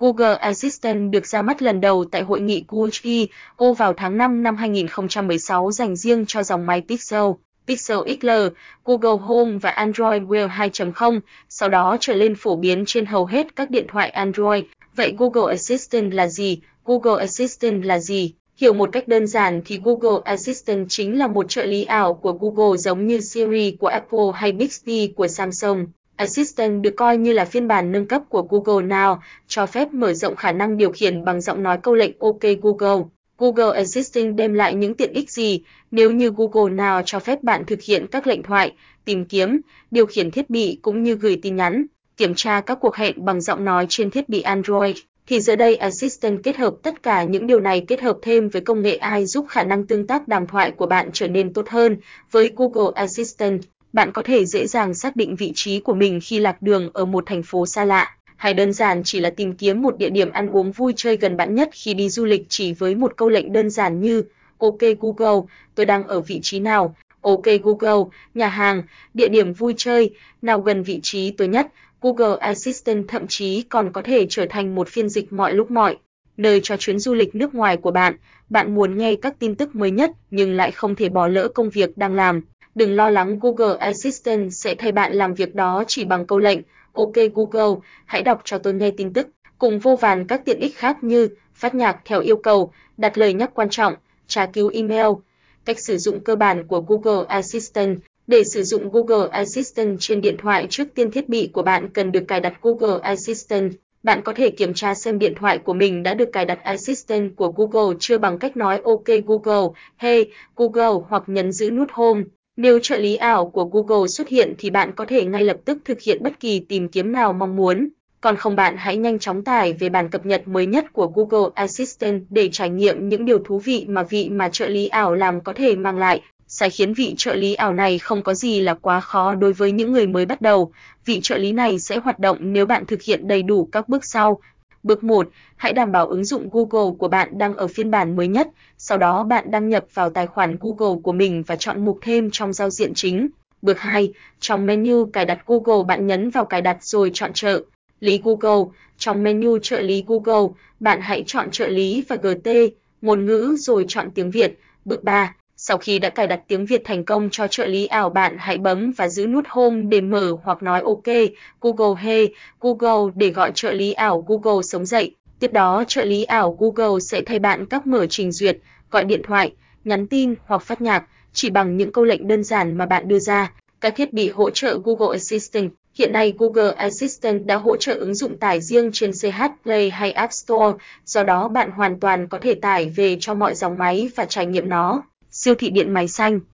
Google Assistant được ra mắt lần đầu tại hội nghị QHE vào tháng 5 năm 2016 dành riêng cho dòng máy Pixel, Pixel XL, Google Home và Android Wear 2.0, sau đó trở lên phổ biến trên hầu hết các điện thoại Android. Vậy Google Assistant là gì? Google Assistant là gì? Hiểu một cách đơn giản thì Google Assistant chính là một trợ lý ảo của Google giống như Siri của Apple hay Bixby của Samsung. Assistant được coi như là phiên bản nâng cấp của Google Now, cho phép mở rộng khả năng điều khiển bằng giọng nói câu lệnh OK Google. Google Assistant đem lại những tiện ích gì nếu như Google Now cho phép bạn thực hiện các lệnh thoại, tìm kiếm, điều khiển thiết bị cũng như gửi tin nhắn, kiểm tra các cuộc hẹn bằng giọng nói trên thiết bị Android thì giờ đây Assistant kết hợp tất cả những điều này kết hợp thêm với công nghệ AI giúp khả năng tương tác đàm thoại của bạn trở nên tốt hơn. Với Google Assistant, bạn có thể dễ dàng xác định vị trí của mình khi lạc đường ở một thành phố xa lạ, hay đơn giản chỉ là tìm kiếm một địa điểm ăn uống vui chơi gần bạn nhất khi đi du lịch chỉ với một câu lệnh đơn giản như OK Google, tôi đang ở vị trí nào? OK Google, nhà hàng, địa điểm vui chơi, nào gần vị trí tôi nhất? Google Assistant thậm chí còn có thể trở thành một phiên dịch mọi lúc mọi nơi cho chuyến du lịch nước ngoài của bạn. Bạn muốn nghe các tin tức mới nhất nhưng lại không thể bỏ lỡ công việc đang làm. Đừng lo lắng Google Assistant sẽ thay bạn làm việc đó chỉ bằng câu lệnh OK Google, hãy đọc cho tôi nghe tin tức, cùng vô vàn các tiện ích khác như phát nhạc theo yêu cầu, đặt lời nhắc quan trọng, tra cứu email. Cách sử dụng cơ bản của Google Assistant để sử dụng Google Assistant trên điện thoại trước tiên thiết bị của bạn cần được cài đặt Google Assistant. Bạn có thể kiểm tra xem điện thoại của mình đã được cài đặt Assistant của Google chưa bằng cách nói OK Google, Hey Google hoặc nhấn giữ nút Home. Nếu trợ lý ảo của Google xuất hiện thì bạn có thể ngay lập tức thực hiện bất kỳ tìm kiếm nào mong muốn. Còn không bạn hãy nhanh chóng tải về bản cập nhật mới nhất của Google Assistant để trải nghiệm những điều thú vị mà vị mà trợ lý ảo làm có thể mang lại. Sẽ khiến vị trợ lý ảo này không có gì là quá khó đối với những người mới bắt đầu. Vị trợ lý này sẽ hoạt động nếu bạn thực hiện đầy đủ các bước sau. Bước 1, hãy đảm bảo ứng dụng Google của bạn đang ở phiên bản mới nhất, sau đó bạn đăng nhập vào tài khoản Google của mình và chọn mục thêm trong giao diện chính. Bước 2, trong menu cài đặt Google bạn nhấn vào cài đặt rồi chọn trợ lý Google. Trong menu trợ lý Google, bạn hãy chọn trợ lý và GT, ngôn ngữ rồi chọn tiếng Việt. Bước 3, sau khi đã cài đặt tiếng Việt thành công cho trợ lý ảo bạn hãy bấm và giữ nút Home để mở hoặc nói OK, Google Hey, Google để gọi trợ lý ảo Google sống dậy. Tiếp đó trợ lý ảo Google sẽ thay bạn các mở trình duyệt, gọi điện thoại, nhắn tin hoặc phát nhạc chỉ bằng những câu lệnh đơn giản mà bạn đưa ra. Các thiết bị hỗ trợ Google Assistant Hiện nay Google Assistant đã hỗ trợ ứng dụng tải riêng trên CH Play hay App Store, do đó bạn hoàn toàn có thể tải về cho mọi dòng máy và trải nghiệm nó siêu thị điện máy xanh.